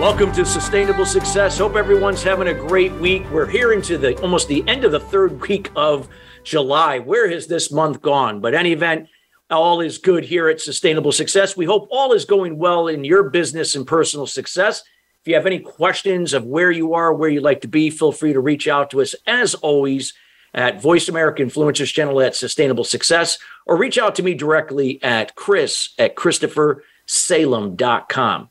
Welcome to Sustainable Success. Hope everyone's having a great week. We're here into the almost the end of the third week of July. Where has this month gone? But any event, all is good here at Sustainable Success. We hope all is going well in your business and personal success. If you have any questions of where you are, where you'd like to be, feel free to reach out to us as always at Voice America Influencers Channel at Sustainable Success, or reach out to me directly at Chris at ChristopherSalem.com.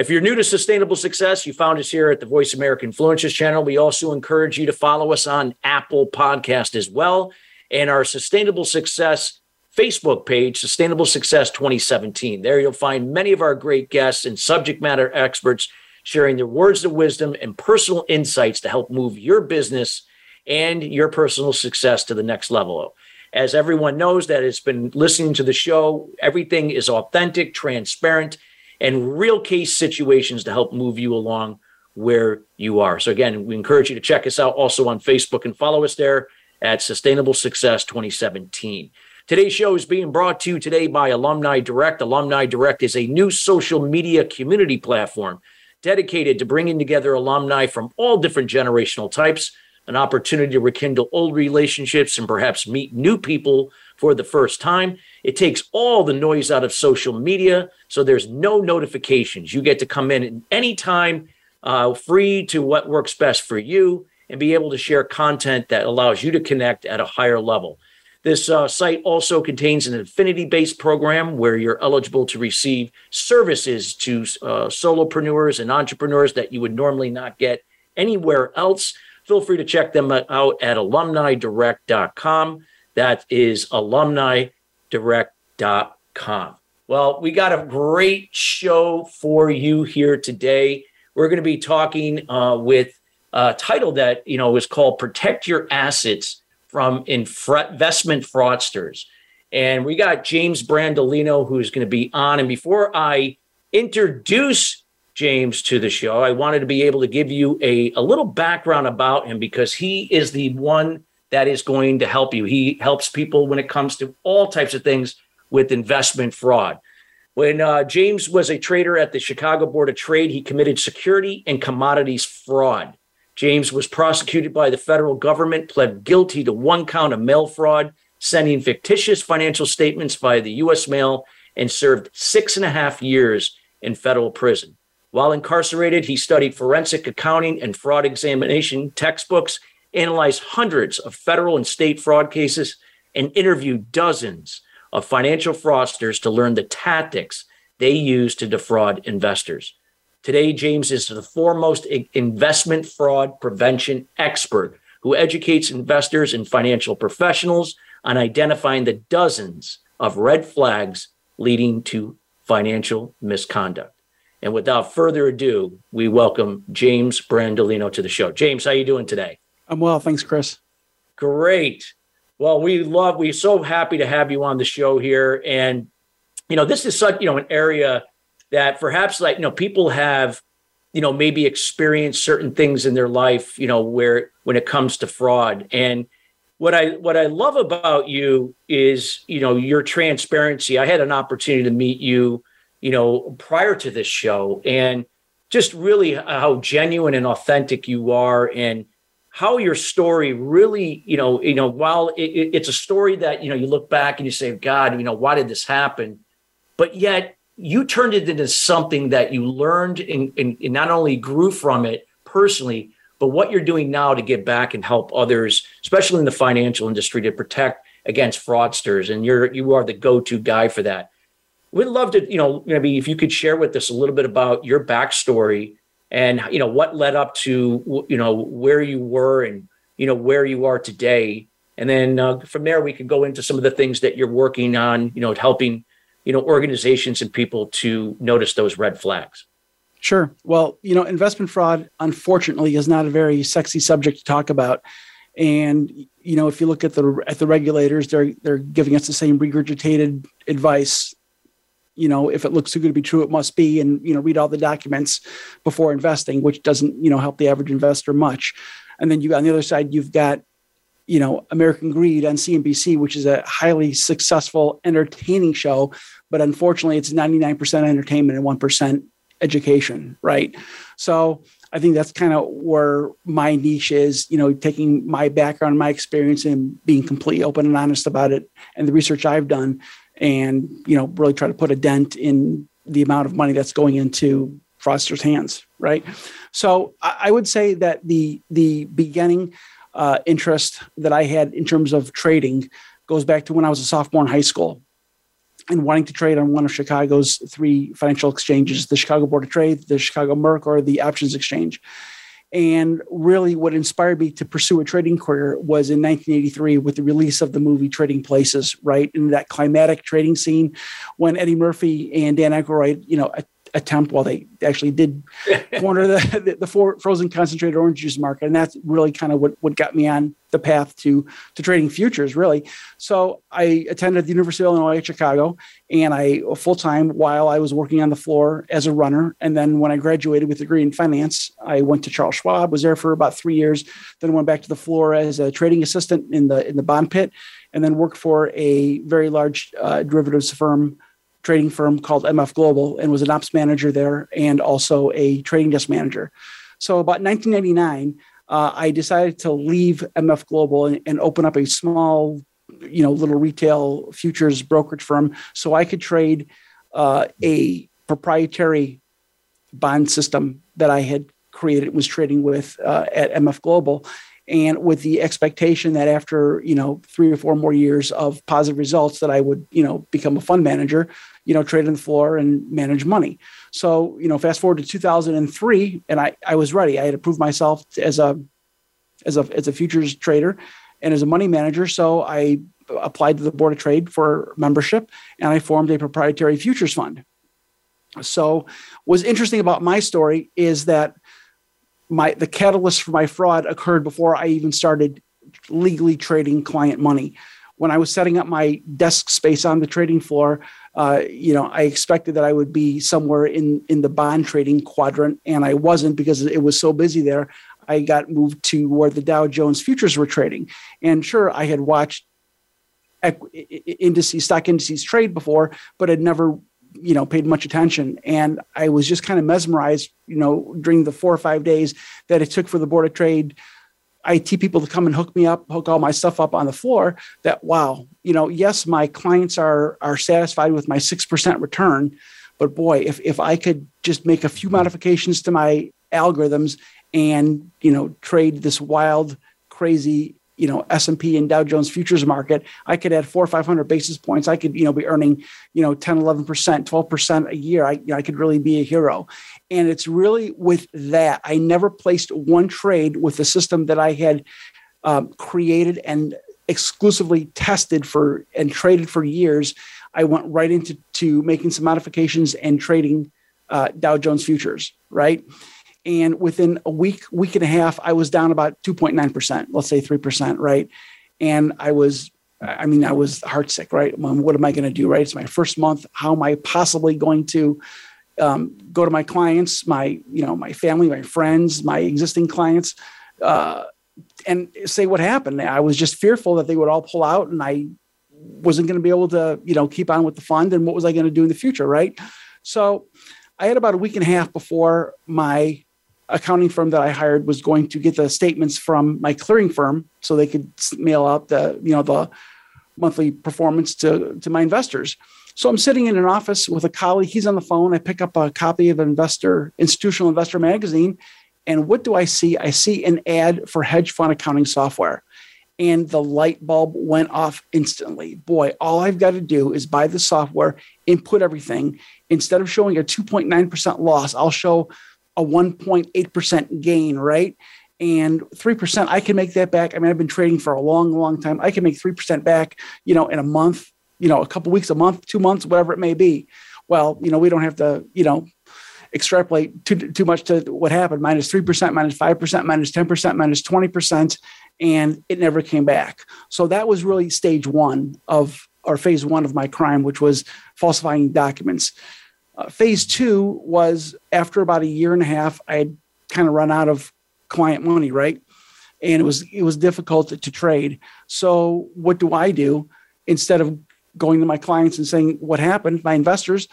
If you're new to sustainable success, you found us here at the Voice America Influencers channel. We also encourage you to follow us on Apple Podcast as well and our sustainable success Facebook page, Sustainable Success 2017. There you'll find many of our great guests and subject matter experts sharing their words of wisdom and personal insights to help move your business and your personal success to the next level. As everyone knows that has been listening to the show, everything is authentic, transparent, and real case situations to help move you along where you are. So again, we encourage you to check us out also on Facebook and follow us there at Sustainable Success 2017. Today's show is being brought to you today by Alumni Direct. Alumni Direct is a new social media community platform dedicated to bringing together alumni from all different generational types, an opportunity to rekindle old relationships and perhaps meet new people for the first time. It takes all the noise out of social media, so there's no notifications. You get to come in anytime, uh, free to what works best for you, and be able to share content that allows you to connect at a higher level. This uh, site also contains an affinity based program where you're eligible to receive services to uh, solopreneurs and entrepreneurs that you would normally not get anywhere else. Feel free to check them out at alumnidirect.com. That is alumnidirect.com. Well, we got a great show for you here today. We're going to be talking uh, with a title that you know is called "Protect Your Assets from Investment Fraudsters," and we got James Brandolino who's going to be on. And before I introduce James to the show, I wanted to be able to give you a, a little background about him because he is the one that is going to help you. He helps people when it comes to all types of things with investment fraud. When uh, James was a trader at the Chicago Board of Trade, he committed security and commodities fraud. James was prosecuted by the federal government, pled guilty to one count of mail fraud, sending fictitious financial statements via the U.S. mail, and served six and a half years in federal prison. While incarcerated, he studied forensic accounting and fraud examination textbooks analyzed hundreds of federal and state fraud cases, and interviewed dozens of financial fraudsters to learn the tactics they use to defraud investors. Today, James is the foremost investment fraud prevention expert who educates investors and financial professionals on identifying the dozens of red flags leading to financial misconduct. And without further ado, we welcome James Brandolino to the show. James, how are you doing today? I'm well. Thanks, Chris. Great. Well, we love, we're so happy to have you on the show here. And, you know, this is such, you know, an area that perhaps like, you know, people have, you know, maybe experienced certain things in their life, you know, where when it comes to fraud. And what I what I love about you is, you know, your transparency. I had an opportunity to meet you, you know, prior to this show and just really how genuine and authentic you are and how your story really, you know, you know, while it, it's a story that you know you look back and you say, God, you know, why did this happen? But yet you turned it into something that you learned and, and, and not only grew from it personally, but what you're doing now to give back and help others, especially in the financial industry, to protect against fraudsters. And you're you are the go-to guy for that. We'd love to, you know, maybe if you could share with us a little bit about your backstory and you know what led up to you know where you were and you know where you are today. And then uh, from there we could go into some of the things that you're working on you know helping you know organizations and people to notice those red flags. Sure. Well you know investment fraud unfortunately is not a very sexy subject to talk about. And you know, if you look at the at the regulators, they're they're giving us the same regurgitated advice. You know, if it looks too good to be true, it must be. And you know, read all the documents before investing, which doesn't you know help the average investor much. And then you on the other side, you've got you know American Greed on CNBC, which is a highly successful, entertaining show, but unfortunately, it's ninety nine percent entertainment and one percent education, right? So I think that's kind of where my niche is, you know, taking my background, my experience, and being completely open and honest about it, and the research I've done, and you know, really try to put a dent in the amount of money that's going into fraudsters' hands, right? So I would say that the the beginning uh, interest that I had in terms of trading goes back to when I was a sophomore in high school and wanting to trade on one of Chicago's three financial exchanges, the Chicago Board of Trade, the Chicago Merc, or the Options Exchange. And really, what inspired me to pursue a trading career was in 1983 with the release of the movie Trading Places, right? In that climatic trading scene when Eddie Murphy and Dan Aykroyd, you know, attempt well they actually did corner the, the, the frozen concentrated orange juice market. And that's really kind of what, what got me on the path to to trading futures really. So i attended the university of illinois at chicago and i full-time while i was working on the floor as a runner and then when i graduated with a degree in finance i went to charles schwab was there for about three years then went back to the floor as a trading assistant in the in the bond pit and then worked for a very large uh, derivatives firm trading firm called MF Global and was an ops manager there and also a trading desk manager. So about 1999, uh, I decided to leave MF Global and, and, open up a small, you know, little retail futures brokerage firm so I could trade uh, a proprietary bond system that I had created was trading with uh, at MF Global and with the expectation that after you know three or four more years of positive results that i would you know become a fund manager you know trade on the floor and manage money. So you know fast forward to 2003 and i i was ready. I had approved myself as a as a as a futures trader and as a money manager. So i applied to the board of trade for membership and i formed a proprietary futures fund. So what's interesting about my story is that my the catalyst for my fraud occurred before I even started legally trading client money. When I was setting up my desk space on the trading floor, uh, you know, I expected that I would be somewhere in in the bond trading quadrant, and I wasn't because it was so busy there. I got moved to where the Dow Jones futures were trading, and sure, I had watched indices, stock indices trade before, but had never you know paid much attention. And i was just kind of mesmerized you know during the four or five days that it took for the board of trade it people to come and hook me up hook all my stuff up on the floor that wow you know yes my clients are are satisfied with my 6% return but boy if if i could just make a few modifications to my algorithms and you know trade this wild crazy you know S&P and Dow Jones futures market, I could add four or 500 basis points. I could, you know, be earning, you know, 10, 11%, 12% a year. I, you know, I could really be a hero. And it's really with that. I never placed one trade with the system that I had um, created and exclusively tested for and traded for years. I went right into to making some modifications and trading uh, Dow Jones futures, right? And within a week, week and a half, I was down about 2.9%, let's say 3%, right? And I was, I mean, I was heartsick, right? What am I going to do, right? It's my first month. How am I possibly going to um, go to my clients, my, you know, my family, my friends, my existing clients, uh, and say what happened? I was just fearful that they would all pull out and I wasn't going to be able to, you know, keep on with the fund. And what was I going to do in the future, right? So I had about a week and a half before my accounting firm that I hired was going to get the statements from my clearing firm so they could mail out the you know the monthly performance to to my investors. So I'm sitting in an office with a colleague. He's on the phone. I pick up a copy of Investor Institutional Investor magazine, and what do I see? I see an ad for hedge fund accounting software. And the light bulb went off instantly. Boy, all I've got to do is buy the software, input everything. Instead of showing a 2.9% loss, I'll show a 1.8% gain, right? And 3%, I can make that back. I mean, I've been trading for a long, long time. I can make 3% back, you know, in a month, you know, a couple weeks, a month, two months, whatever it may be. Well, you know, we don't have to, you know, extrapolate too, too much to what happened minus 3%, minus 5%, minus 10%, minus 20%. and it never came back. So that was really stage one of or phase one of my crime, which was falsifying documents. Uh, phase two was after about a year and a half, I had kind of run out of client money, right? And it was it was difficult to, to trade. So what do I do instead of going to my clients and saying what happened? My investors,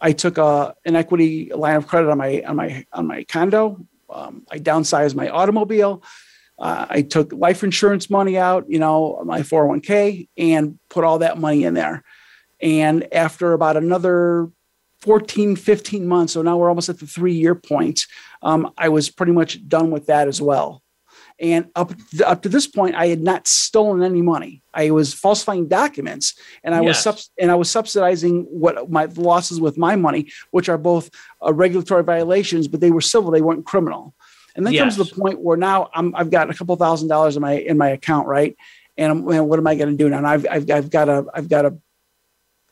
I took a, an equity line of credit on my on my on my condo. Um, I downsized my automobile. Uh, I took life insurance money out, you know, my 401k, and put all that money in there. And after about another 14, 15 months, so now we're almost at the three year point, um, I was pretty much done with that as well. And up up to this point, I had not stolen any money. I was falsifying documents, and I yes. was subs- and I was subsidizing what my losses with my money, which are both uh, regulatory violations, but they were civil; they weren't criminal. And then yes. comes the point where now I'm, I've got a couple thousand dollars in my in my account, right? And what am I going to do now? And I've I've, I've got to I've got to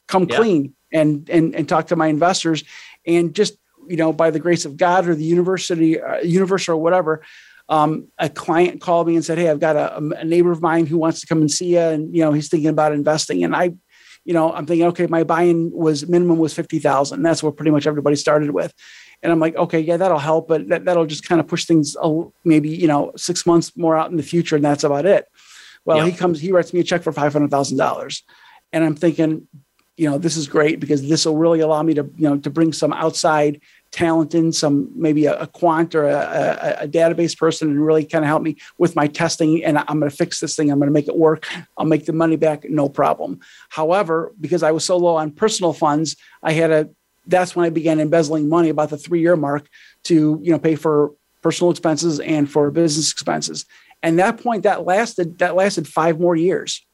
come yeah. clean and and and talk to my investors, and just you know by the grace of God or the university uh, universe or whatever, um, a client called me and said, "Hey, I've got a, a, neighbor of mine who wants to come and see you, and you know he's thinking about investing." And I, you know, I'm thinking, okay, my buy-in was minimum was fifty thousand. That's what pretty much everybody started with. And I'm like, okay, yeah, that'll help, but that, that'll just kind of push things maybe, you know, six months more out in the future. And that's about it. Well, yep. he comes, he writes me a check for $500,000. And I'm thinking, you know, this is great because this will really allow me to, you know, to bring some outside talent in, some maybe a, a quant or a, a, a, database person and really kind of help me with my testing. And I'm going to fix this thing. I'm going to make it work. I'll make the money back, no problem. However, because I was so low on personal funds, I had a that's when I began embezzling money about the three year mark to you know pay for personal expenses and for business expenses. And that point that lasted that lasted five more years.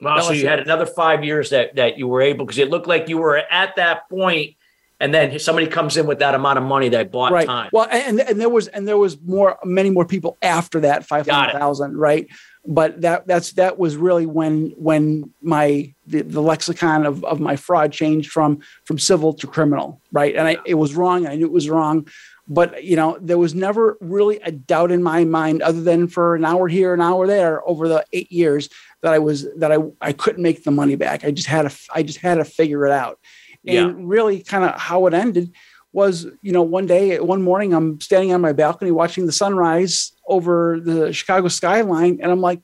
Wow! so you had another five years that that you were able because it looked like you were at that point, and then somebody comes in with that amount of money that bought right. time. Well, and and there was and there was more many more people after that five hundred thousand, right? but that that's that was really when when my the, the lexicon of, of my fraud changed from from civil to criminal right and I, it was wrong i knew it was wrong but you know there was never really a doubt in my mind other than for an hour here an hour there over the eight years that i was that i i couldn't make the money back. I just had to i just had to figure it out. And yeah. really kind of how it ended was you know one day one morning i'm standing on my balcony watching the sunrise over the chicago skyline and i'm like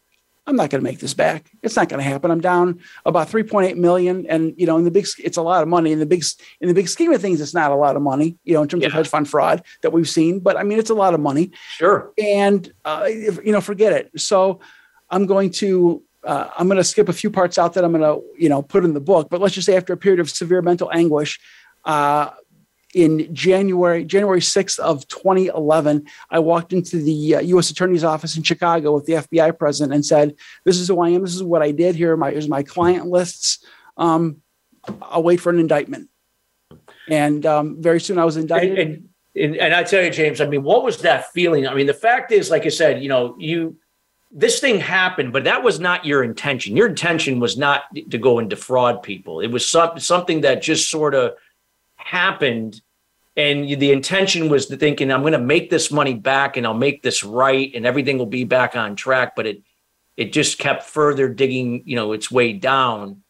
i'm not going to make this back. It's not going to happen. I'm down about 3.8 million and you know in the big it's a lot of money. In the big in the big scheme of things it's not a lot of money you know in terms yeah. of hedge fund fraud that we've seen but i mean it's a lot of money. Sure. And uh, if, you know forget it. So i'm going to uh, I'm going to skip a few parts out that I'm going to, you know, put in the book. But let's just say after a period of severe mental anguish, uh, in January, January 6th of 2011, I walked into the uh, U.S. Attorney's office in Chicago with the FBI president and said, "This is who I am. This is what I did. Here my here's my client lists. Um, I'll wait for an indictment." And um, very soon, I was indicted. And, and, and, and I tell you, James, I mean, what was that feeling? I mean, the fact is, like I said, you know, you this thing happened, but that was not your intention. Your intention was not to go and defraud people. It was some, something that just sort of happened and the intention was to thinking i'm going to make this money back and i'll make this right and everything will be back on track but it it just kept further digging you know its way down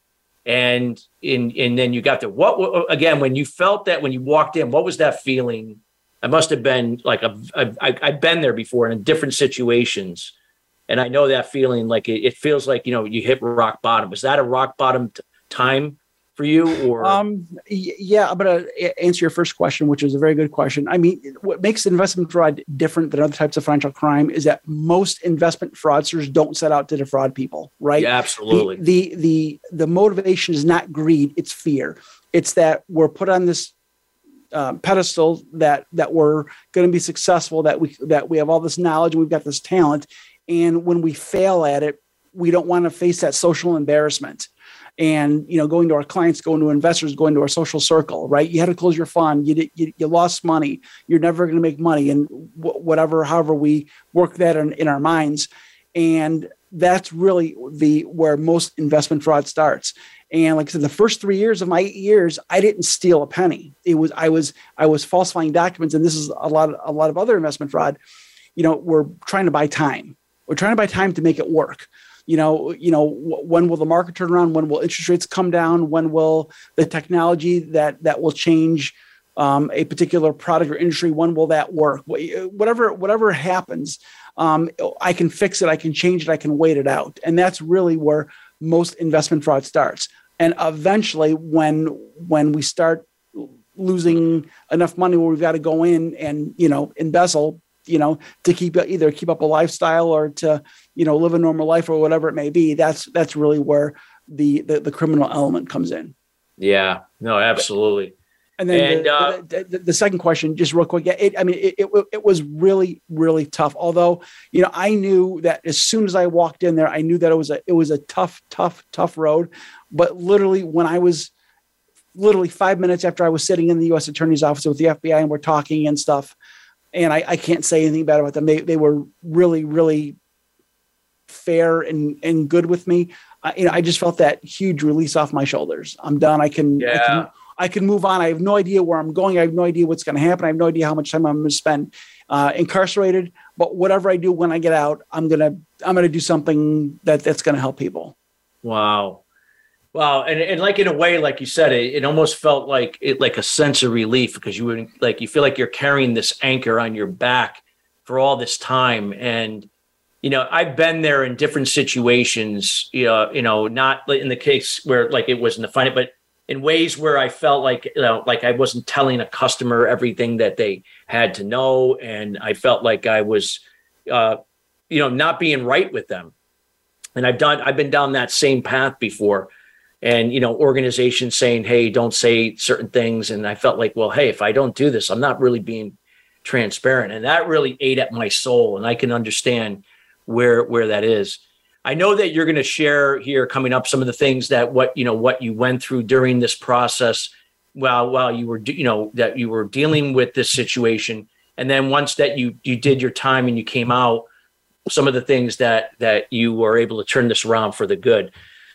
and in and then you got there. what uh, again when you felt that when you walked in what was that feeling i must have been like a, a, I, i've been there before in different situations and i know that feeling like it, it feels like you know you hit rock bottom. Was that a rock bottom t- time for you or? Um yeah i'm going to answer your first question which is a very good question. I mean what makes investment fraud different than other types of financial crime is that most investment fraudsters don't set out to defraud people right? Yeah, absolutely. The, the the the motivation is not greed it's fear. It's that we're put on this uh, pedestal that that we're going to be successful that we that we have all this knowledge and we've got this talent and when we fail at it we don't want to face that social embarrassment. And you know going to our clients going to investors going to our social circle right? You had to close your fund you, did, you, you lost money you're never going to make money and whatever however we work that in, in our minds. And that's really the where most investment fraud starts. And like i said the first three years of my eight years i didn't steal a penny. It was i was i was falsifying documents and this is a lot of, a lot of other investment fraud you know we're trying to buy time we're trying to buy time to make it work. You know you know when will the market turn around? When will interest rates come down? When will the technology that that will change um, a particular product or industry when will that work? Whatever whatever happens um, i can fix it i can change it i can wait it out. And that's really where most investment fraud starts. And eventually when when we start losing enough money where we've got to go in and you know embezzle you know to keep either keep up a lifestyle or to you know live a normal life or whatever it may be that's that's really where the the, the criminal element comes in. Yeah. No absolutely. And then and, the, uh, the, the, the, second question just real quick yeah it, i mean it, it, it was really really tough. Although you know i knew that as soon as i walked in there i knew that it was a it was a tough tough tough road. But literally when i was literally five minutes after i was sitting in the u.s attorney's office with the fbi and we're talking and stuff and I, I can't say anything bad about them. They they were really really fair and and good with me. I, you know, I just felt that huge release off my shoulders. I'm done. I can, yeah. I can I can move on. I have no idea where I'm going. I have no idea what's going to happen. I have no idea how much time I'm going to spend uh, incarcerated. But whatever I do when I get out, I'm gonna I'm gonna do something that that's going to help people. Wow. Wow, and, and like in a way, like you said, it, it almost felt like it like a sense of relief because you would like you feel like you're carrying this anchor on your back for all this time. And you know, I've been there in different situations, you know, you know, not in the case where like it wasn't the funny, but in ways where I felt like you know, like I wasn't telling a customer everything that they had to know, and I felt like I was uh, you know, not being right with them. And I've done I've been down that same path before and you know organizations saying hey don't say certain things. And i felt like well hey if i don't do this i'm not really being transparent. And that really ate at my soul and i can understand where where that is. I know that you're going to share here coming up some of the things that what you know what you went through during this process while while you were you know that you were dealing with this situation. And then once that you you did your time and you came out some of the things that that you were able to turn this around for the good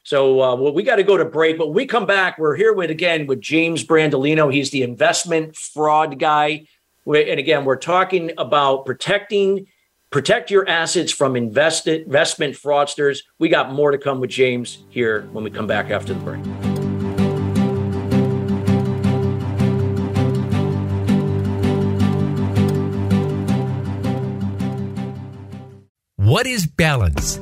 so uh, well, we got to go to break, but we come back, we're here with again with James Brandolino. He's the investment fraud guy. And again, we're talking about protecting protect your assets from invest, investment fraudsters. We got more to come with James here when we come back after the break. What is balance?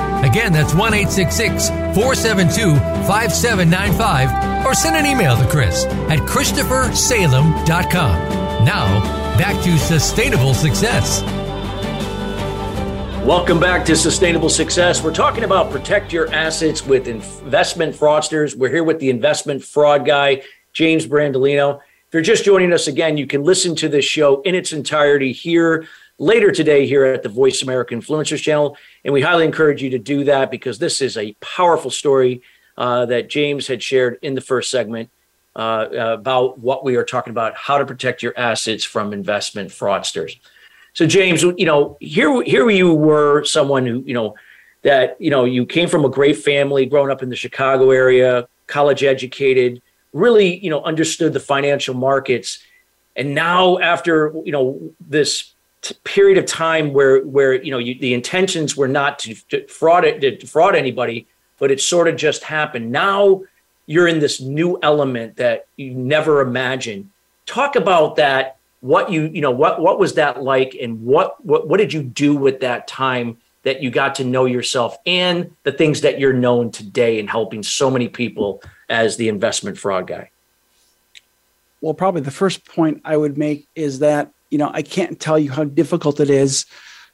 Again, that's 1 866 472 5795 or send an email to Chris at ChristopherSalem.com. Now, back to sustainable success. Welcome back to Sustainable Success. We're talking about protect your assets with investment fraudsters. We're here with the investment fraud guy, James Brandolino. If you're just joining us again, you can listen to this show in its entirety here later today here at the Voice America Influencers channel. And we highly encourage you to do that because this is a powerful story uh, that James had shared in the first segment uh, about what we are talking about, how to protect your assets from investment fraudsters. So, James, you know, here here you were someone who, you know, that you know you came from a great family, growing up in the Chicago area, college educated, really, you know, understood the financial markets. And now after, you know, this t- period of time where, where, you know, you, the intentions were not to, to fraud it, to fraud anybody, but it sort of just happened. Now you're in this new element that you never imagined. Talk about that. What you, you know, what, what was that like and what, what, what did you do with that time that you got to know yourself and the things that you're known today in helping so many people as the investment fraud guy? Well, probably the first point I would make is that, you know, I can't tell you how difficult it is,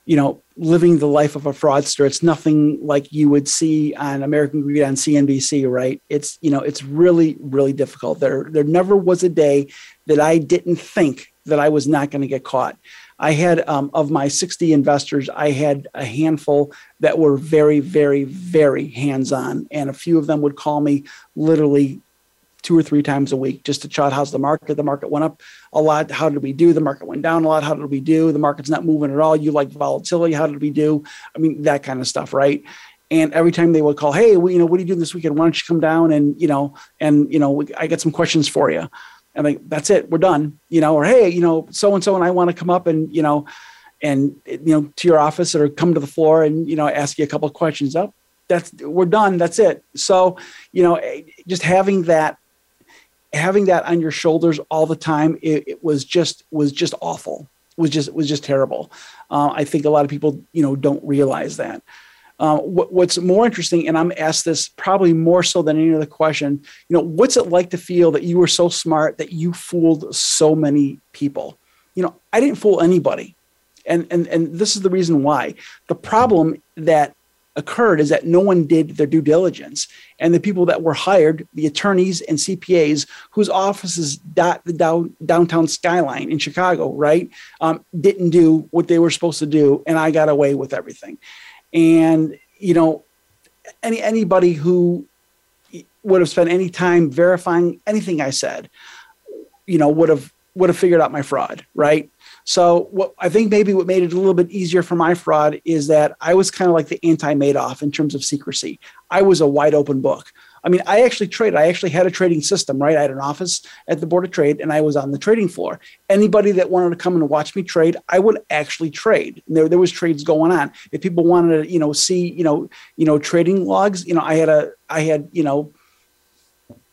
you know, living the life of a fraudster. It's nothing like you would see on American Greed on CNBC, right? It's, you know, it's really, really difficult. There, there never was a day that I didn't think that I was not going to get caught. I had um, of my 60 investors, I had a handful that were very, very, very hands on. And a few of them would call me literally two or three times a week just to chat how's the market. The market went up a lot. How did we do? The market went down a lot. How did we do? The market's not moving at all. You like volatility. How did we do? I mean, that kind of stuff, right? And every time they would call, hey, well, you know, what are you doing this weekend? Why don't you come down and, you know, and, you know, I got some questions for you. I'm like, that's it, we're done, you know, or hey, you know, so and so and I want to come up and, you know, and you know, to your office or come to the floor and, you know, ask you a couple of questions. Up, oh, that's we're done. That's it. So, you know, eh, just having that having that on your shoulders all the time, it, it was just was just awful. It was just was just terrible. Uh, I think a lot of people, you know, don't realize that. Um, what, what's more interesting, and I'm asked this probably more so than any other question, you know, what's it like to feel that you were so smart that you fooled so many people? You know, I didn't fool anybody. And, and, and this is the reason why. The problem that occurred is that no one did their due diligence. And the people that were hired, the attorneys and CPAs whose offices dot the down, downtown skyline in Chicago, right, um, didn't do what they were supposed to do. And I got away with everything. And, you know, any anybody who would have spent any time verifying anything I said, you know, would have would have figured out my fraud, right? So what I think maybe what made it a little bit easier for my fraud is that I was kind of like the anti-Madoff in terms of secrecy. I was a wide open book. I mean, I actually traded. I actually had a trading system, right? I had an office at the Board of Trade and I was on the trading floor. Anybody that wanted to come and watch me trade, I would actually trade. And there, there was trades going on. If people wanted to, you know, see, you know, you know, trading logs, you know, I had a, I had, you know,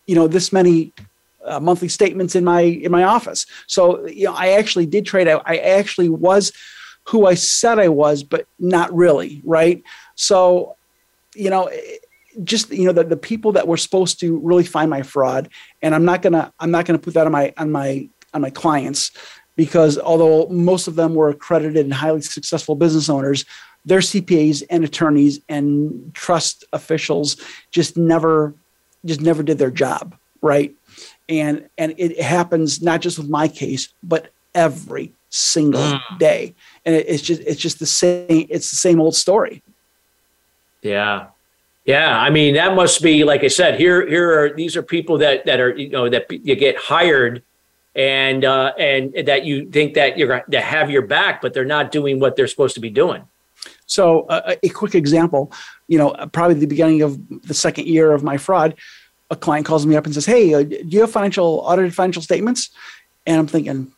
you know, this many uh, monthly statements in my in my office. So you know, I actually did trade. I, I actually was who I said I was, but not really, right? So, you know, just you know the, the people that were supposed to really find my fraud and i'm not gonna i'm not gonna put that on my on my on my clients because although most of them were accredited and highly successful business owners their cpas and attorneys and trust officials just never just never did their job right and and it happens not just with my case but every single mm. day and it, it's just it's just the same it's the same old story yeah yeah, I mean that must be like I said. Here, here are these are people that that are you know that you get hired, and uh, and that you think that you're going to have your back, but they're not doing what they're supposed to be doing. So, uh, a quick example, you know, probably the beginning of the second year of my fraud, a client calls me up and says, "Hey, uh, do you have financial audited financial statements?" And I'm thinking,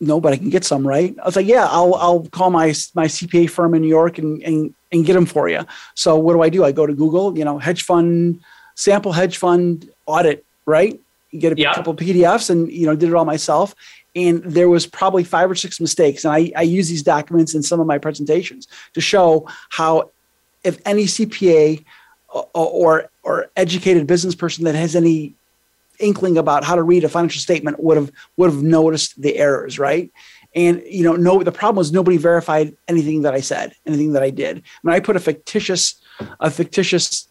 no, but I can get some, right? I was like, yeah, I'll I'll call my my CPA firm in New York and and and get them for you. So what do I do? I go to Google, you know, hedge fund sample hedge fund audit, right? You get a yeah. couple PDFs and you know did it all myself. And there was probably five or six mistakes, and I, I use these documents in some of my presentations to show how if any CPA or, or, educated business person that has any inkling about how to read a financial statement would have would have noticed the errors, right? And you know, no, the problem was nobody verified anything that I said, anything that I did. I mean, I put a fictitious, a fictitious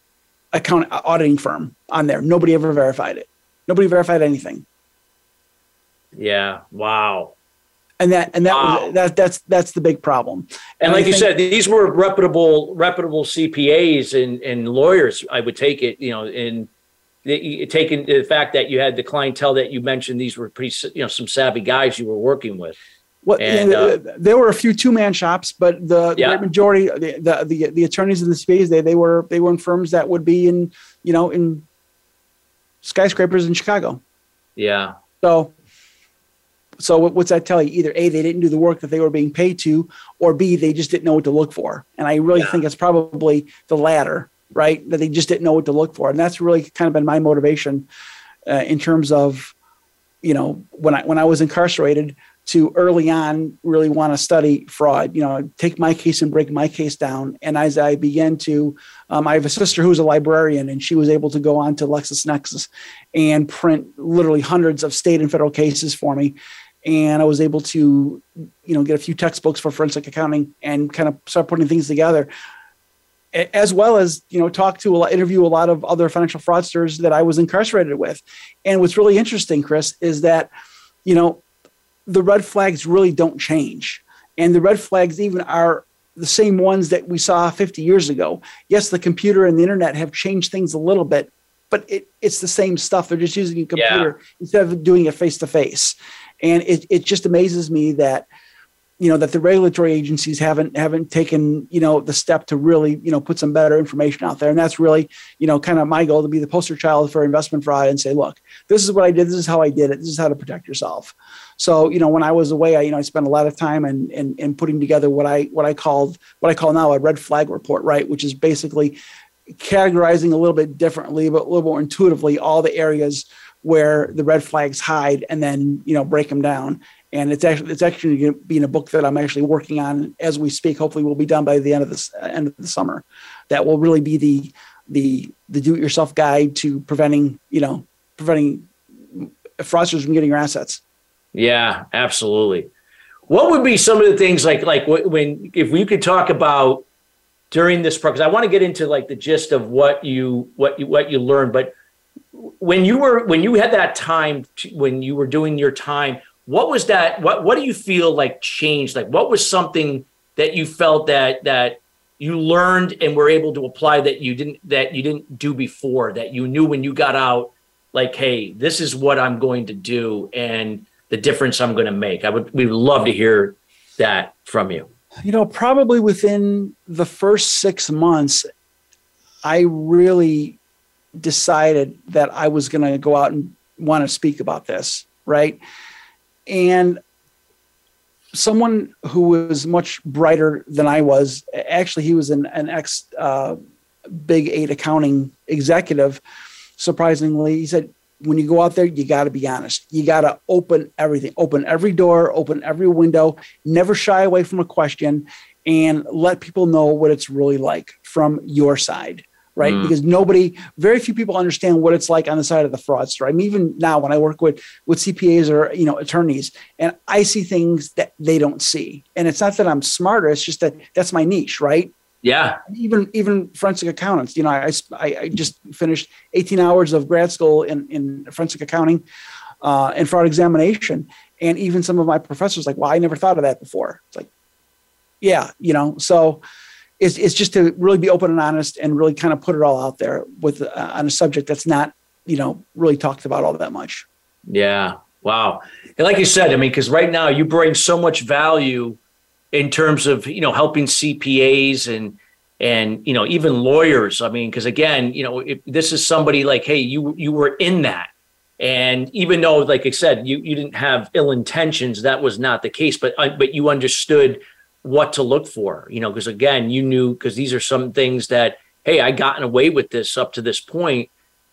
account uh, auditing firm on there. Nobody ever verified it. Nobody verified anything. Yeah. Wow. And that and that wow. was, that that's that's the big problem. And, and like you said, these were reputable reputable CPAs and and lawyers. I would take it, you know, in taking the fact that you had the clientele that you mentioned, these were pretty, you know, some savvy guys you were working with. Well, and, uh, there were a few two-man shops, but the yeah. majority, the, the, the the attorneys in the space, they they were they were in firms that would be in you know in skyscrapers in Chicago. Yeah. So, so what's that tell you? Either A, they didn't do the work that they were being paid to, or B, they just didn't know what to look for. And I really yeah. think it's probably the latter, right? That they just didn't know what to look for. And that's really kind of been my motivation uh, in terms of, you know, when I when I was incarcerated, to early on really want to study fraud, you know, take my case and break my case down. And as I began to, um, I have a sister who's a librarian, and she was able to go on to LexisNexis and print literally hundreds of state and federal cases for me. And I was able to, you know, get a few textbooks for forensic accounting and kind of start putting things together, as well as you know, talk to a lot, interview a lot of other financial fraudsters that I was incarcerated with. And what's really interesting, Chris, is that, you know, the red flags really don't change. And the red flags even are the same ones that we saw 50 years ago. Yes, the computer and the internet have changed things a little bit, but it, it's the same stuff. They're just using a computer yeah. instead of doing it face to face. And it, it just amazes me that you know that the regulatory agencies haven't haven't taken you know the step to really you know put some better information out there. And that's really you know kind of my goal to be the poster child for investment fraud and say look this is what i did. This is how i did it. This is how to protect yourself. So you know when i was away i you know i spent a lot of time and in, in putting together what i what i called what i call now a red flag report right? Which is basically categorizing a little bit differently but a little more intuitively all the areas where the red flags hide and then you know break them down and it's actually it's actually going to be in a book that I'm actually working on as we speak. Hopefully, will be done by the end of this end of the summer. That will really be the the the do-it-yourself guide to preventing you know preventing fraudsters from getting your assets. Yeah, absolutely. What would be some of the things like like when if we could talk about during this? Because I want to get into like the gist of what you what you what you learned, but when you were when you had that time to, when you were doing your time what was that? What what do you feel like changed? Like what was something that you felt that that you learned and were able to apply that you didn't that you didn't do before that you knew when you got out like hey this is what i'm going to do and the difference i'm going to make i would we would love to hear that from you you know probably within the first six months i really decided that i was going to go out and want to speak about this right and someone who was much brighter than I was, actually, he was an, an ex uh, big eight accounting executive. Surprisingly, he said, when you go out there, you got to be honest. You got to open everything, open every door, open every window, never shy away from a question, and let people know what it's really like from your side right? Mm. Because nobody, very few people understand what it's like on the side of the fraudster. I mean, even now when I work with with CPAs or you know attorneys, and I see things that they don't see, and it's not that I'm smarter; it's just that that's my niche, right? Yeah. Even even forensic accountants, you know, I I, I just finished 18 hours of grad school in in forensic accounting. Uh, and fraud examination, and even some of my professors like, "Well, I never thought of that before." It's like, yeah, you know. So, it's, it's just to really be open and honest and really kind of put it all out there with uh, on a subject that's not you know really talked about all that much. Yeah. Wow. And like you said i mean because right now you bring so much value in terms of you know helping cpas and and you know even lawyers. I mean because again you know if this is somebody like hey you you were in that. And even though like i said you you didn't have ill intentions that was not the case but uh, but you understood what to look for, you know, because again, you knew because these are some things that, hey, I gotten away with this up to this point,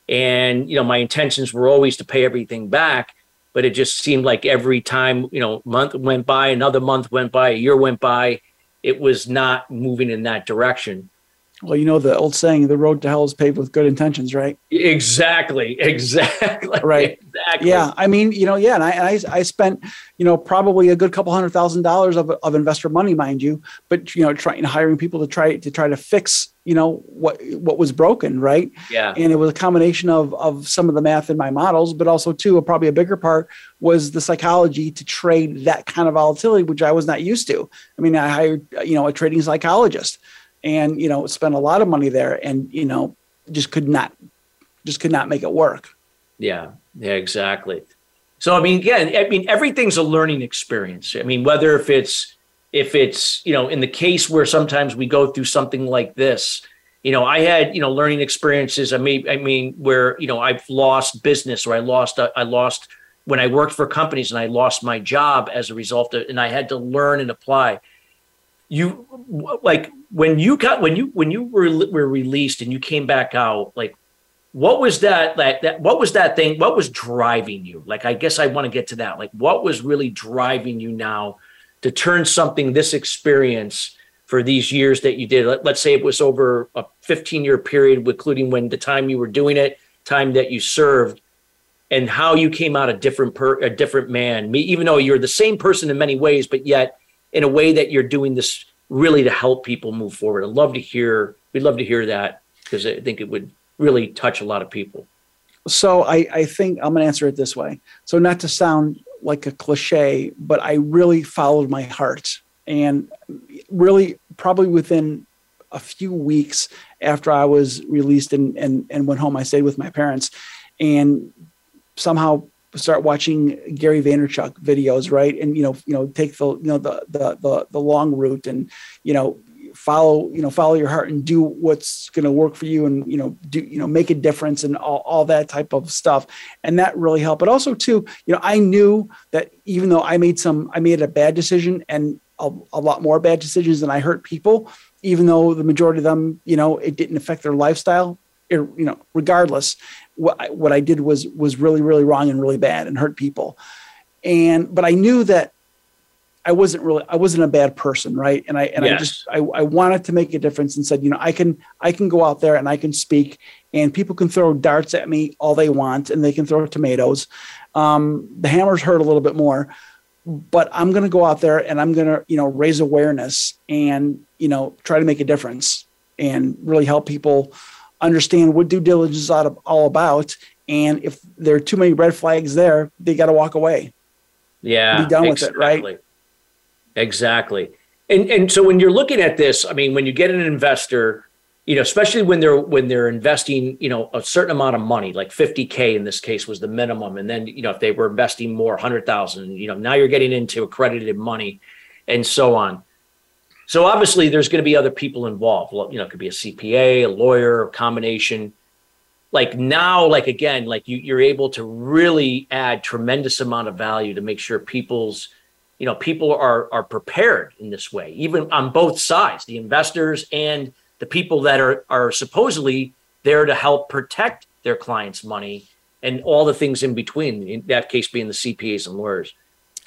and you know, my intentions were always to pay everything back, but it just seemed like every time, you know, month went by, another month went by, a year went by, it was not moving in that direction. Well, you know the old saying, "The road to hell is paved with good intentions," right? Exactly, exactly, right, exactly. Yeah, I mean, you know, yeah, and I, I, I spent, you know, probably a good couple hundred thousand dollars of, of investor money, mind you, but you know, trying hiring people to try to try to fix, you know, what what was broken, right? Yeah, and it was a combination of of some of the math in my models, but also too, probably a bigger part was the psychology to trade that kind of volatility, which I was not used to. I mean, I hired, you know, a trading psychologist and you know spent a lot of money there and you know just could not just could not make it work yeah yeah exactly so i mean again i mean everything's a learning experience i mean whether if it's if it's you know in the case where sometimes we go through something like this you know, I had, you know, learning experiences. I mean, I mean, where, you know, I've lost business or I lost, uh, I lost when I worked for companies and I lost my job as a result of, and I had to learn and apply. You like when you got, when you, when you were, were released and you came back out, like, what was that, that, that, what was that thing? What was driving you? Like, I guess I want to get to that. Like, what was really driving you now to turn something, this experience, for these years that you did. Let, us say it was over a 15 year period, including when the time you were doing it, time that you served, and how you came out a different per, a different man. Me, even though you're the same person in many ways, but yet in a way that you're doing this really to help people move forward. I'd love to hear. We'd love to hear that because I think it would really touch a lot of people. So I, I think I'm going to answer it this way. So not to sound like a cliche, but I really followed my heart and really, probably within a few weeks after I was released and, and, and went home, I stayed with my parents and somehow start watching Gary Vaynerchuk videos, right? And you know, you know, take the you know the the the, the long route and you know follow you know follow your heart and do what's going to work for you and you know do you know make a difference and all, all that type of stuff and that really helped but also too you know i knew that even though i made some i made a bad decision and a, a lot more bad decisions than I hurt people, even though the majority of them, you know, it didn't affect their lifestyle. You know, regardless, what I, what I did was was really really wrong and really bad and hurt people. And but I knew that I wasn't really I wasn't a bad person, right? And I and yes. I just I, I wanted to make a difference and said, you know, I can I can go out there and I can speak and people can throw darts at me all they want and they can throw tomatoes. Um, the hammers hurt a little bit more, but I'm going to go out there and I'm going to, you know, raise awareness and, you know, try to make a difference and really help people understand what due diligence is all about. And if there are too many red flags there, they got to walk away. Yeah. Be done with it. Right. Exactly. And, and so when you're looking at this, I mean, when you get an investor, you know, especially when they're when they're investing, you know, a certain amount of money, like 50k in this case was the minimum, and then you know if they were investing more, hundred thousand, you know, now you're getting into accredited money, and so on. So obviously, there's going to be other people involved. You know, it could be a CPA, a lawyer, a combination. Like now, like again, like you, you're able to really add tremendous amount of value to make sure people's, you know, people are are prepared in this way, even on both sides, the investors and the people that are are supposedly there to help protect their clients' money and all the things in between. In that case, being the CPAs and lawyers.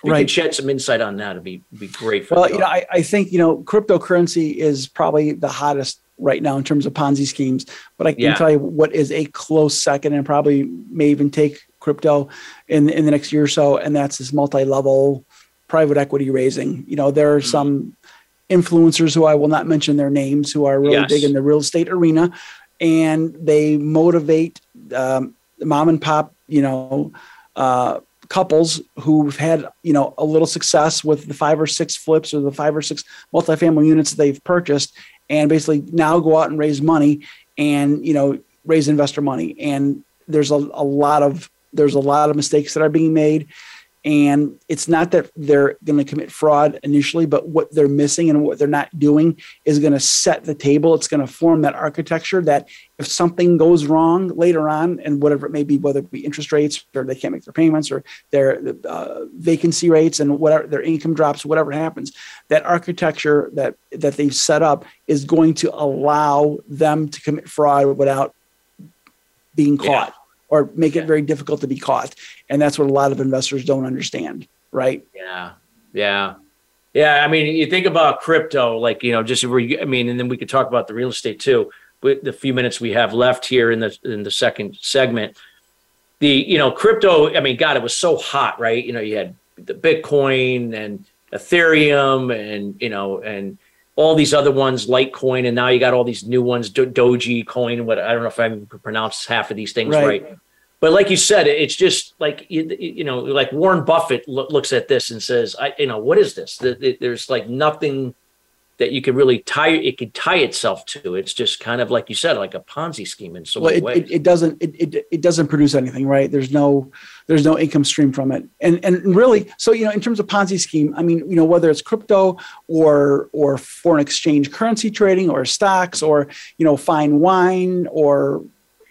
If right. could shed some insight on that, it'd be be great. well, you know, I, I think you know, cryptocurrency is probably the hottest right now in terms of Ponzi schemes. But I can yeah. tell you what is a close second, and probably may even take crypto in in the next year or so, and that's this multi-level private equity raising. You know, there are mm-hmm. some influencers who I will not mention their names who are really yes. big in the real estate arena, and they motivate um, mom and pop, you know, uh, couples who've had you know a little success with the five or six flips or the five or six multifamily units that they've purchased, and basically now go out and raise money and you know raise investor money. And there's a, a lot of there's a lot of mistakes that are being made and it's not that they're going to commit fraud initially, but what they're missing and what they're not doing is going to set the table. It's going to form that architecture that if something goes wrong later on, and whatever it may be, whether it be interest rates or they can't make their payments or their uh, vacancy rates and whatever their income drops, whatever happens, that architecture that that they've set up is going to allow them to commit fraud without being caught. Yeah or make it very difficult to be caught. And that's what a lot of investors don't understand, right? Yeah. Yeah. Yeah. I mean, you think about crypto, like, you know, just, I mean, and then we could talk about the real estate too. With the few minutes we have left here in the in the second segment, the you know crypto. I mean, God, it was so hot, right? You know, you had the Bitcoin and Ethereum, and you know, and all these other ones, Litecoin, and now you got all these new ones, Do- Dogecoin. What I don't know if I can pronounce half of these things right. right. But like you said, it's just like you, you know, like Warren Buffett lo- looks at this and says, "I, you know, what is this? There's like nothing that you could really tie it could tie itself to. It's just kind of like you said, like a Ponzi scheme in so well, many it, ways. It, it doesn't it, it it doesn't produce anything, right? There's no there's no income stream from it. And and really, so you know, in terms of Ponzi scheme, I mean, you know, whether it's crypto or or foreign exchange currency trading or stocks or you know, fine wine or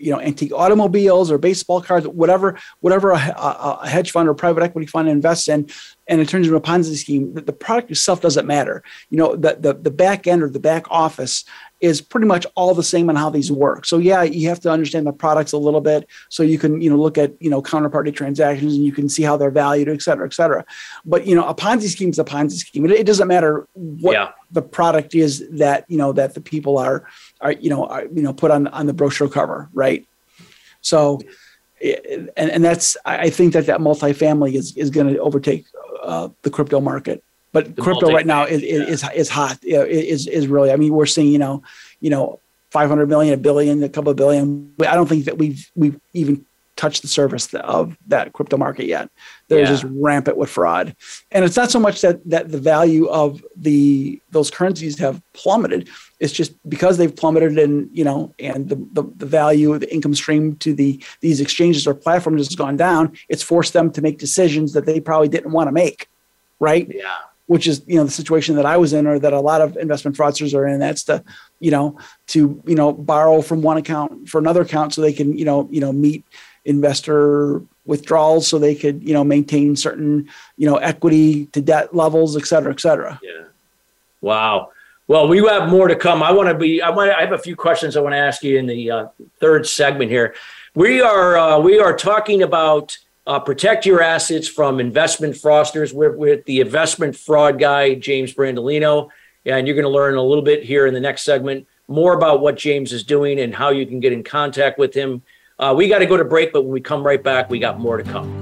you know antique automobiles or baseball cards whatever whatever a, a, hedge fund or private equity fund invests in and it turns into a ponzi scheme the, the product itself doesn't matter. You know the, the the back end or the back office is pretty much all the same on how these work so yeah you have to understand the products a little bit so you can you know look at you know counterparty transactions and you can see how they're valued et cetera et cetera but you know a ponzi scheme is a ponzi scheme it, it doesn't matter what yeah. the product is that you know that the people are are you know are, you know put on on the brochure cover, right? So, and and that's I think that that multifamily is is going to overtake uh, the crypto market. But the crypto right now is, yeah. is is hot. Is is really. I mean, we're seeing you know you know 500 million, a billion, a couple of billion. But I don't think that we've we've even touched the surface of that crypto market yet. They're yeah. just rampant with fraud, and it's not so much that that the value of the those currencies have plummeted. It's just because they've plummeted, and you know, and the the, the value, of the income stream to the these exchanges or platforms has gone down. It's forced them to make decisions that they probably didn't want to make, right? Yeah which is you know the situation that I was in or that a lot of investment fraudsters are in. That's to you know to you know borrow from one account for another account so they can you know you know meet investor withdrawals so they could you know maintain certain you know equity to debt levels et cetera et cetera. Yeah. Wow. Well we have more to come. I want to be i want i have a few questions i want to ask you in the uh, third segment here. We are uh, we are talking about uh, protect your assets from investment fraudsters with the investment fraud guy james brandolino and you're going to learn a little bit here in the next segment more about what james is doing and how you can get in contact with him uh, we got to go to break, but when we come right back, we got more to come.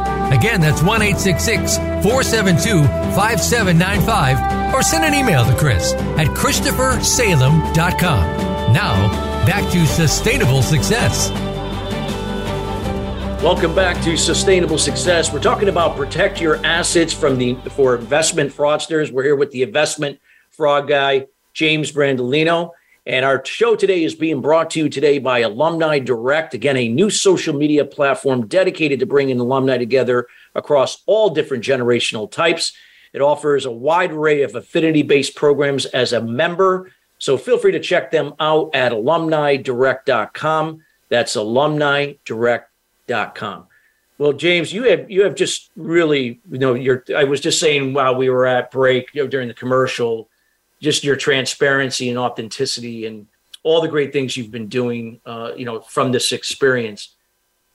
Again, that's 1 866 472 5795. Or send an email to Chris at ChristopherSalem.com. Now, back to sustainable success. Welcome back to Sustainable Success. We're talking about protect your assets from the for investment fraudsters. We're here with the investment fraud guy, James Brandolino. And our show today is being brought to you today by Alumni Direct. Again, a new social media platform dedicated to bringing alumni together across all different generational types. It offers a wide array of affinity based programs as a member so feel free to check them out at alumnidirect.com. That's alumnidirect.com. Well, James, you have you have just really, you know, you're I was just saying while we were at break, you know, during the commercial, just your transparency and authenticity and all the great things you've been doing, uh, you know, from this experience.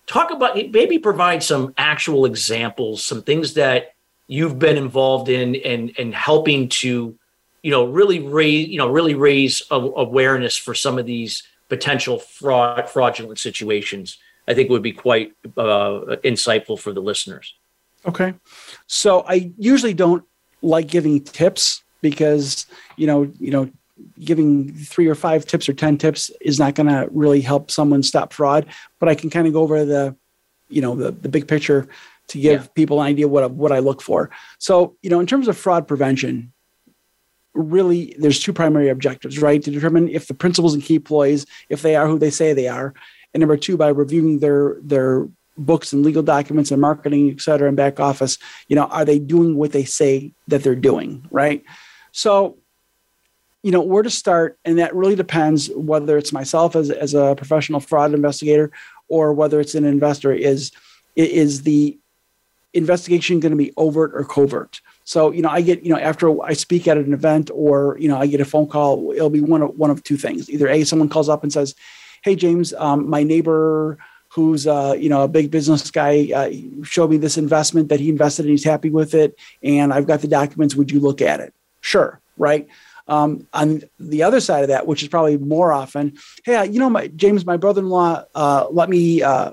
Talk about maybe provide some actual examples, some things that you've been involved in and and helping to you know, really raise, you know, really raise a, awareness for some of these potential fraud, fraudulent situations. I think would be quite uh, insightful for the listeners. Okay. So I usually don't like giving tips because, you know, you know, giving three or five tips or 10 tips is not going to really help someone stop fraud, but I can kind of go over the, you know, the, the big picture to give yeah. people an idea what, what I look for. So, you know, in terms of fraud prevention, really there's two primary objectives, right? To determine if the principals and key employees, if they are who they say they are, and number two, by reviewing their their books and legal documents and marketing, et cetera, and back office, you know, are they doing what they say that they're doing, right? So, you know, where to start, and that really depends whether it's myself as, as a professional fraud investigator or whether it's an investor. Is is the investigation going to be overt or covert? So, you know, I get, you know, after I speak at an event or, you know, I get a phone call, it'll be one of one of two things. Either A, someone calls up and says, Hey James, um, my neighbor who's uh, you know a big business guy uh, showed me this investment that he invested and he's happy with it and i've got the documents would you look at it sure right um, on the other side of that which is probably more often hey you know my james my brother-in-law uh, let me uh,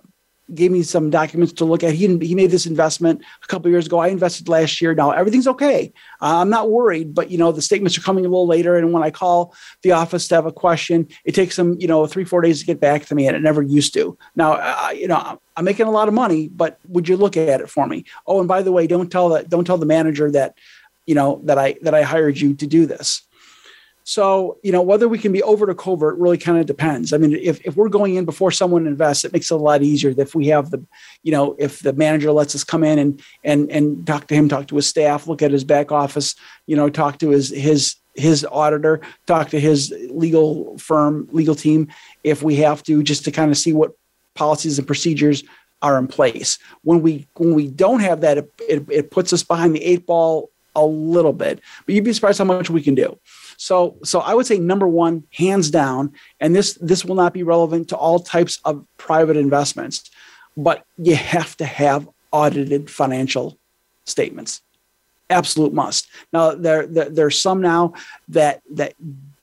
gave me some documents to look at. He he made this investment a couple years ago. I invested last year. Now everything's okay. Uh, I'm not worried, but you know the statements are coming a little later. And when I call the office to have a question, it takes them you know three four days to get back to me, and it never used to. Now you know I'm making a lot of money, but would you look at it for me? Oh, and by the way, don't tell that don't tell the manager that you know that I that I hired you to do this. So, you know, whether we can be overt or covert really kind of depends. I mean, if, if we're going in before someone invests, it makes it a lot easier if we have the, you know, if the manager lets us come in and and and talk to him, talk to his staff, look at his back office, you know, talk to his his his auditor, talk to his legal firm, legal team, if we have to, just to kind of see what policies and procedures are in place. When we when we don't have that, it, it, it puts us behind the eight ball a little bit. But you'd be surprised how much we can do. So, so I would say number one, hands down, and this this will not be relevant to all types of private investments, but you have to have audited financial statements. Absolute must. Now there, there there's some now that that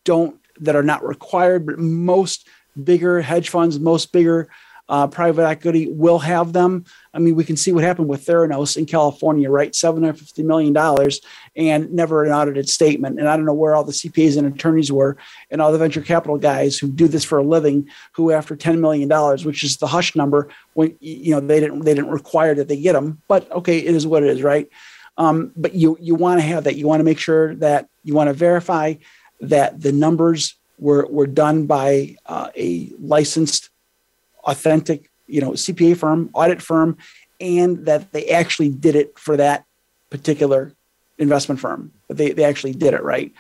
don't that are not required, but most bigger hedge funds, most bigger uh, private equity will have them. I mean, we can see what happened with Theranos in California, right? $750 million and never an audited statement. And I don't know where all the CPAs and attorneys were and all the venture capital guys who do this for a living, who after $10 million, which is the hush number, when, you know, they didn't, they didn't require that they get them, but okay, it is what it is, right? Um, but you, you want to have that. You want to make sure that you want to verify that the numbers were, were done by uh, a licensed authentic, you know, CPA firm, audit firm, and that they actually did it for that particular investment firm. They, they actually did it right.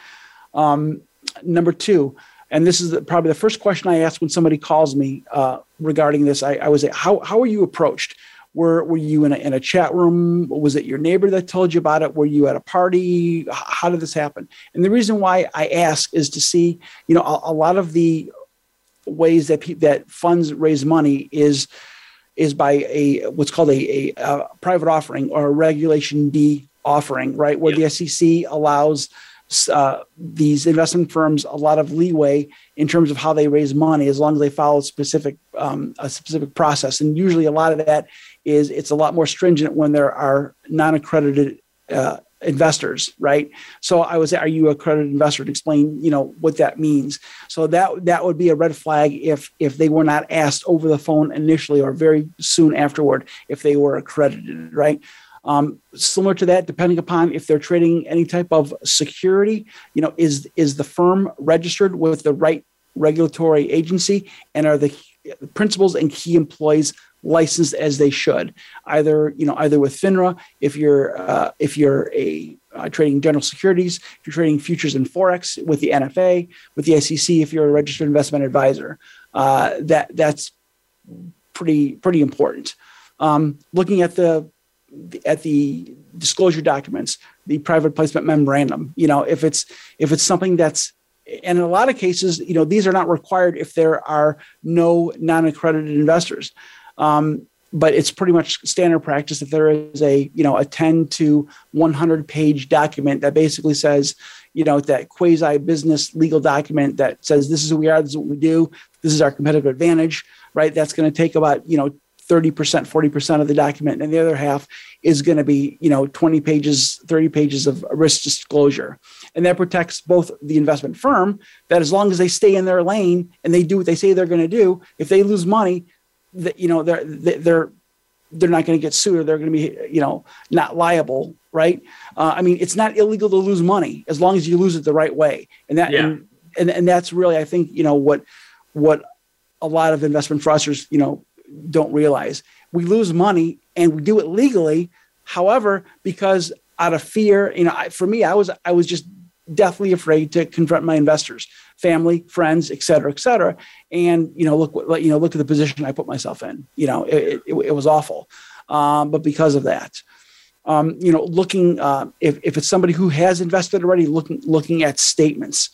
Um, number two, and this is the, probably the first question I ask when somebody calls me uh, regarding this. I, I was how how are you approached? Were were you in a, in a chat room? Was it your neighbor that told you about it? Were you at a party? How did this happen? And the reason why I ask is to see, you know, a, a lot of the ways that pe- that funds raise money is is by a what's called a, a, a private offering or a regulation D offering, right? Where the SEC allows uh, these investment firms a lot of leeway in terms of how they raise money, as long as they follow specific um, a specific process. And usually, a lot of that is it's a lot more stringent when there are non-accredited uh, investors, right? So I was, are you a accredited investor? To explain, you know, what that means. So that that would be a red flag if if they were not asked over the phone initially or very soon afterward if they were accredited, right? Um, similar to that, depending upon if they're trading any type of security, you know, is is the firm registered with the right regulatory agency, and are the principals and key employees licensed as they should. Either you know either with FINRA if you're uh, if you're a uh, trading general securities, if you're trading futures and forex with the NFA, with the SEC if you're a registered investment advisor. Uh, that that's pretty pretty important. Um, looking at the at the disclosure documents, the private placement memorandum. You know, if it's if it's something that's and in a lot of cases, you know, these are not required if there are no non-accredited investors. Um, but it's pretty much standard practice if there is a you know a 10 to 100 page document that basically says you know that quasi business legal document that says this is who we are this is what we do this is our competitive advantage right that's going to take about you know 30%, 40% of the document. And the other half is going to be, you know, 20 pages, 30 pages of risk disclosure. And that protects both the investment firm that as long as they stay in their lane and they do what they say they're going to do, if they lose money, that you know, they're they're they're not going to get sued or they're going to be, you know, not liable, right? Uh, I mean, it's not illegal to lose money as long as you lose it the right way. And that yeah. and, and and that's really I think, you know, what what a lot of investment fraudsters, you know, don't realize. We lose money and we do it legally. However, because out of fear, you know, I, for me, I was I was just deathly afraid to confront my investors, family, friends, et cetera, et cetera. And you know, look what you know, look at the position I put myself in. You know, it, it, it was awful, um, but because of that. Um, you know, looking uh, if, if it's somebody who has invested already, looking looking at statements.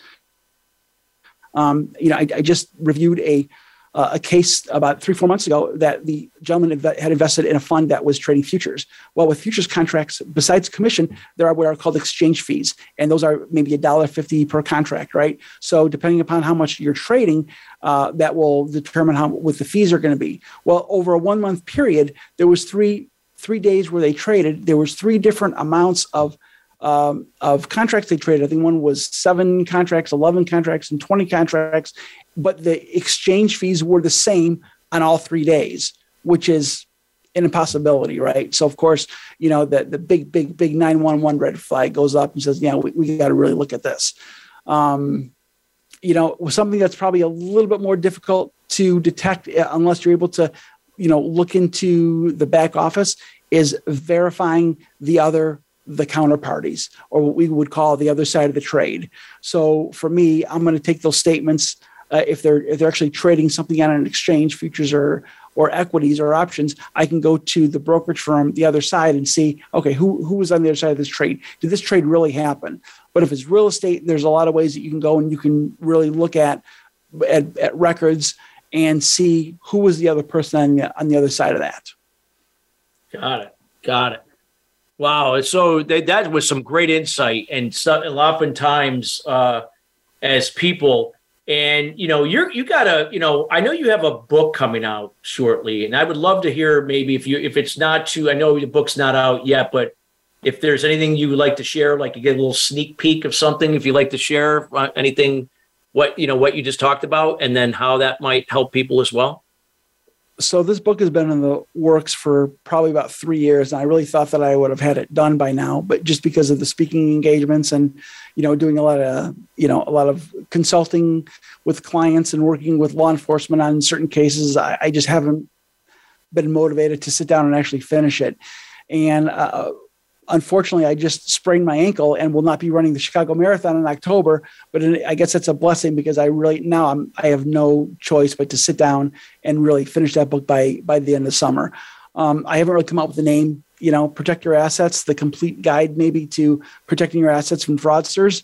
Um, you know, I, I just reviewed a uh, a case about three, four months ago that the gentleman had invested in a fund that was trading futures. Well, with futures contracts, besides commission, there are what are called exchange fees, and those are maybe a dollar fifty per contract, right? So depending upon how much you're trading, uh, that will determine how what the fees are going to be. Well, over a one month period, there was three three days where they traded. There was three different amounts of um, of contracts they traded. I think one was seven contracts, 11 contracts, and 20 contracts but the exchange fees were the same on all three days, which is an impossibility, right? So of course, you know, the, the big, big, big 911 red flag goes up and says, yeah, we, we got to really look at this. Um, you know, something that's probably a little bit more difficult to detect uh, unless you're able to, you know, look into the back office is verifying the other the counterparties or what we would call the other side of the trade. So for me, I'm going to take those statements uh, if they're if they're actually trading something on an exchange, futures or or equities or options, I can go to the brokerage firm the other side and see, okay, who who was on the other side of this trade? Did this trade really happen? But if it's real estate, there's a lot of ways that you can go and you can really look at at, at records and see who was the other person on the, on the other side of that. Got it. Got it. Wow. So that, that was some great insight. And so, oftentimes, uh, as people, and you know you're you gotta you know i know you have a book coming out shortly and i would love to hear maybe if you if it's not too i know the book's not out yet but if there's anything you would like to share like you get a little sneak peek of something if you'd like to share uh, anything what you know what you just talked about and then how that might help people as well so this book has been in the works for probably about three years and i really thought that i would have had it done by now but just because of the speaking engagements and you know doing a lot of you know a lot of consulting with clients and working with law enforcement on certain cases i, I just haven't been motivated to sit down and actually finish it. And uh, unfortunately, I just sprained my ankle and will not be running the Chicago Marathon in October. But I guess that's a blessing because I really now I'm I have no choice but to sit down and really finish that book by by the end of summer. Um, I haven't really come up with a name. You know, protect your assets, the complete guide maybe to protecting your assets from fraudsters.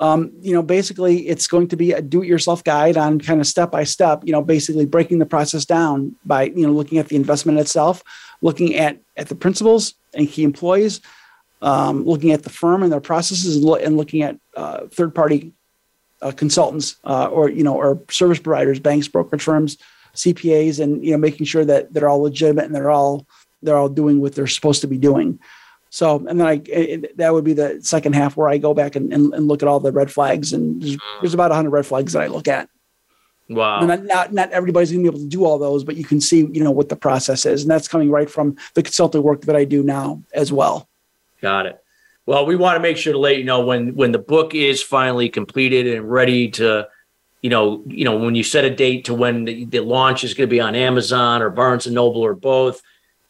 Um, you know, basically, it's going to be a do-it-yourself guide on kind of step by step. You know, basically breaking the process down by you know looking at the investment itself, looking at at the principals and key employees, um, looking at the firm and their processes, and, lo- and looking at uh, third-party uh, consultants uh, or you know or service providers, banks, brokerage firms, CPAs, and you know making sure that they're all legitimate and they're all they're all doing what they're supposed to be doing. So, and then I it, that would be the second half where I go back and, and, and look at all the red flags, and there's, there's about 100 red flags that I look at. Wow. Not, not, not everybody's going to be able to do all those, but you can see, you know, what the process is. And that's coming right from the consulting work that I do now as well. Got it. Well, we want to make sure to let you know when when the book is finally completed and ready to, you know, you know, when you set a date to when the, the launch is going to be on Amazon or Barnes and Noble or both,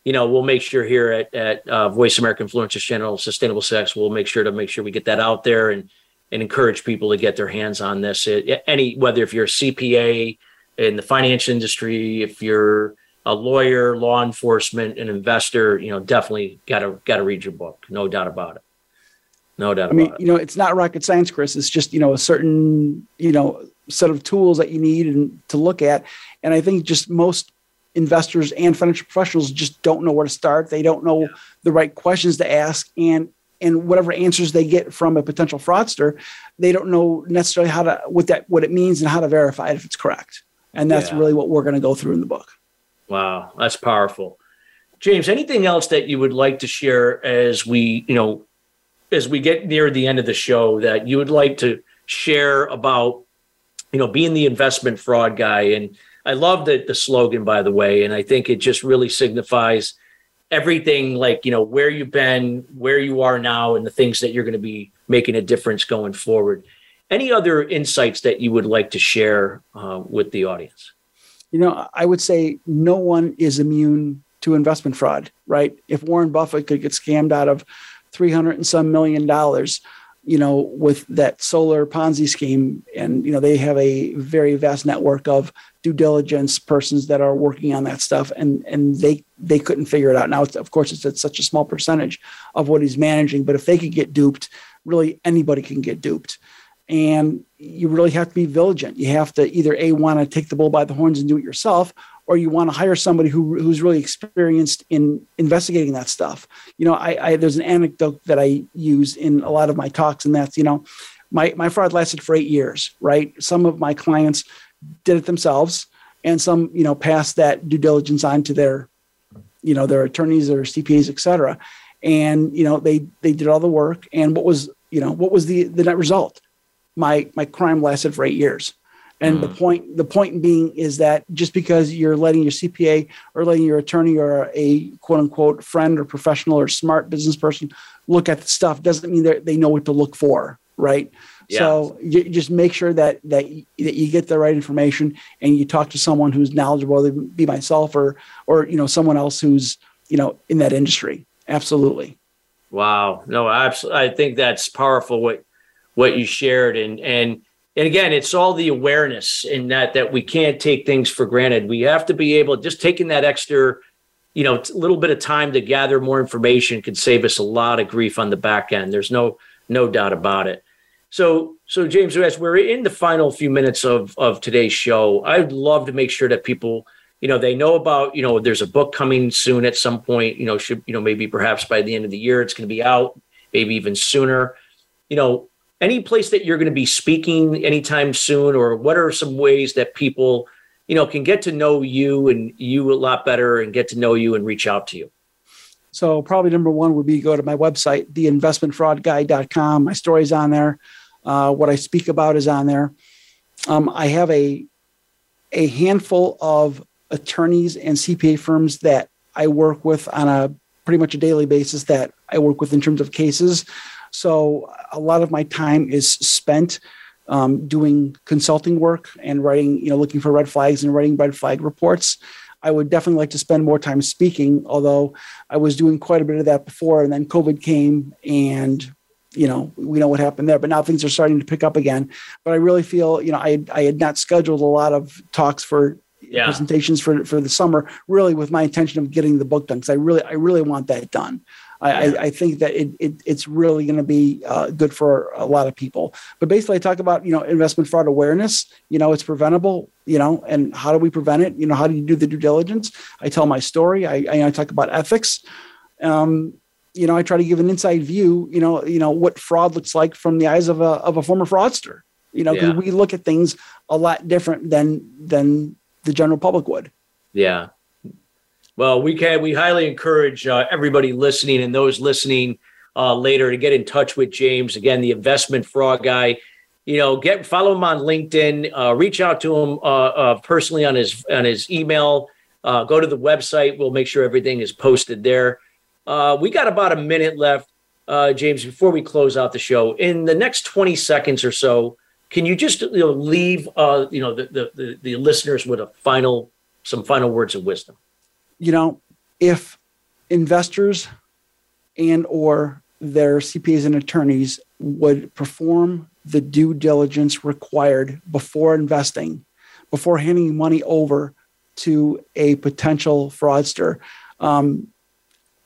you know, we'll make sure here at at uh, Voice America Influencers Channel, Sustainable Success, we'll make sure to make sure we get that out there and and encourage people to get their hands on this. It, any whether if you're a CPA in the finance industry, if you're a lawyer, law enforcement, an investor, you know, definitely got to got to read your book. No doubt about it. No doubt. I mean, you know, it's not rocket science, Chris. It's just you know a certain you know set of tools that you need and to look at. And I think just most investors and financial professionals just don't know where to start. They don't know yeah. the right questions to ask, and and whatever answers they get from a potential fraudster, they don't know necessarily how to what that what it means and how to verify it if it's correct. And that's yeah. really what we're going to go through in the book. Wow, that's powerful. James, anything else that you would like to share as we, you know, as we get near the end of the show that you would like to share about, you know, being the investment fraud guy? And I love the, the slogan, by the way, and I think it just really signifies everything like, you know, where you've been, where you are now, and the things that you're going to be making a difference going forward. Any other insights that you would like to share uh, with the audience? You know, I would say no one is immune to investment fraud, right? If Warren Buffett could get scammed out of 300 and some million dollars, you know, with that solar Ponzi scheme, and you know they have a very vast network of due diligence persons that are working on that stuff, and and they they couldn't figure it out. Now, of course, it's such a small percentage of what he's managing, but if they could get duped, really anybody can get duped and you really have to be vigilant. You have to either a want to take the bull by the horns and do it yourself, or you want to hire somebody who who's really experienced in investigating that stuff. You know, I, I there's an anecdote that I use in a lot of my talks, and that's you know, my my fraud lasted for eight years. Right, some of my clients did it themselves, and some you know passed that due diligence on to their, you know, their attorneys or CPAs, et cetera, and you know they they did all the work. And what was you know what was the the net result? my my crime lasted for eight years. And mm. the point the point being is that just because you're letting your CPA or letting your attorney or a quote unquote friend or professional or smart business person look at the stuff doesn't mean that they know what to look for, right? Yeah. So you just make sure that that that you get the right information and you talk to someone who's knowledgeable, whether it be myself or or you know someone else who's you know in that industry. Absolutely. Wow. No, absolutely. I think that's powerful. What what you shared and and and again it's all the awareness in that that we can't take things for granted. We have to be able just taking that extra you know little bit of time to gather more information can save us a lot of grief on the back end. There's no no doubt about it. So so james as we're in the final few minutes of of today's show i'd love to make sure that people you know they know about you know there's a book coming soon at some point you know should you know maybe perhaps by the end of the year it's going to be out maybe even sooner. You know any place that you're going to be speaking anytime soon or what are some ways that people you know can get to know you and you a lot better and get to know you and reach out to you? So probably number one would be go to my website theinvestmentfraudguy.com my story's on there. Uh, what i speak about is on there. Um, i have a a handful of attorneys and cpa firms that i work with on a pretty much a daily basis that i work with in terms of cases so a lot of my time is spent um, doing consulting work and writing, you know, looking for red flags and writing red flag reports. I would definitely like to spend more time speaking, although I was doing quite a bit of that before. And then COVID came and you know, we know what happened there, but now things are starting to pick up again. But I really feel, you know, I, I had not scheduled a lot of talks for yeah. presentations for, for the summer, really with my intention of getting the book done. Cause I really, I really want that done. I, I, think that it, it it's really going to be uh, good for a lot of people. But basically, I talk about you know investment fraud awareness. You know, it's preventable. You know, and how do we prevent it? You know, how do you do the due diligence? I tell my story. I, I, I talk about ethics. Um, you know, I try to give an inside view. You know, you know what fraud looks like from the eyes of a of a former fraudster. You know, because yeah. we look at things a lot different than than the general public would. Yeah, well, we can we highly encourage uh, everybody listening and those listening uh, later to get in touch with James again, the investment fraud guy. You know, get follow him on LinkedIn, uh, reach out to him uh, uh, personally on his on his email. Uh, go to the website. We'll make sure everything is posted there. we got about a minute left, James. Before we close out the show, in the next twenty seconds or so, can you just you know, leave you know the, the the the listeners with a final some final words of wisdom? You know, if investors and or their CPAs and attorneys would perform the due diligence required before investing, before handing money over to a potential fraudster, um,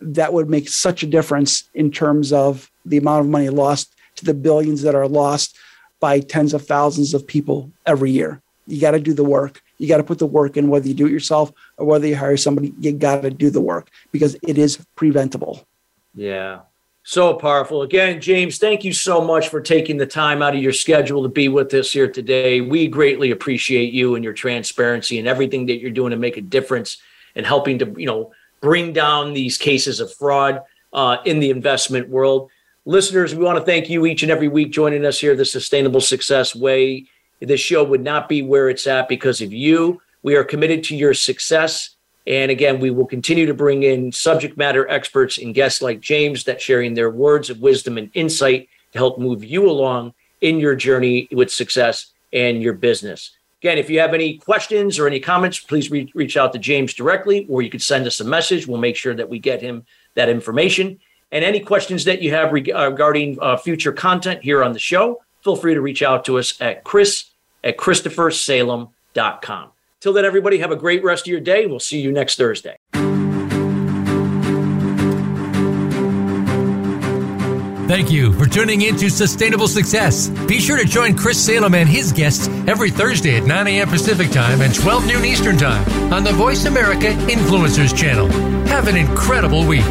that would make such a difference in terms of the amount of money lost to the billions that are lost by tens of thousands of people every year. You got to do the work you got to put the work in, whether you do it yourself or whether you hire somebody, you got to do the work because it is preventable. Yeah. So powerful. Again, James, thank you so much for taking the time out of your schedule to be with us here today. We greatly appreciate you and your transparency and everything that you're doing to make a difference and helping to, you know, bring down these cases of fraud uh, in the investment world. Listeners, we want to thank you each and every week joining us here, the Sustainable Success Way. This show would not be where it's at because of you. We are committed to your success. And again, we will continue to bring in subject matter experts and guests like James that sharing their words of wisdom and insight to help move you along in your journey with success and your business. Again, if you have any questions or any comments, please re- reach out to James directly, or you could send us a message. We'll make sure that we get him that information. And any questions that you have regarding uh, future content here on the show, feel free to reach out to us at chris at christophersalem.com. Till then, everybody, have a great rest of your day. We'll see you next Thursday. Thank you for tuning in to Sustainable Success. Be sure to join Chris Salem and his guests every Thursday at 9 a.m. Pacific Time and 12 noon Eastern Time on the Voice America Influencers channel. Have an incredible week.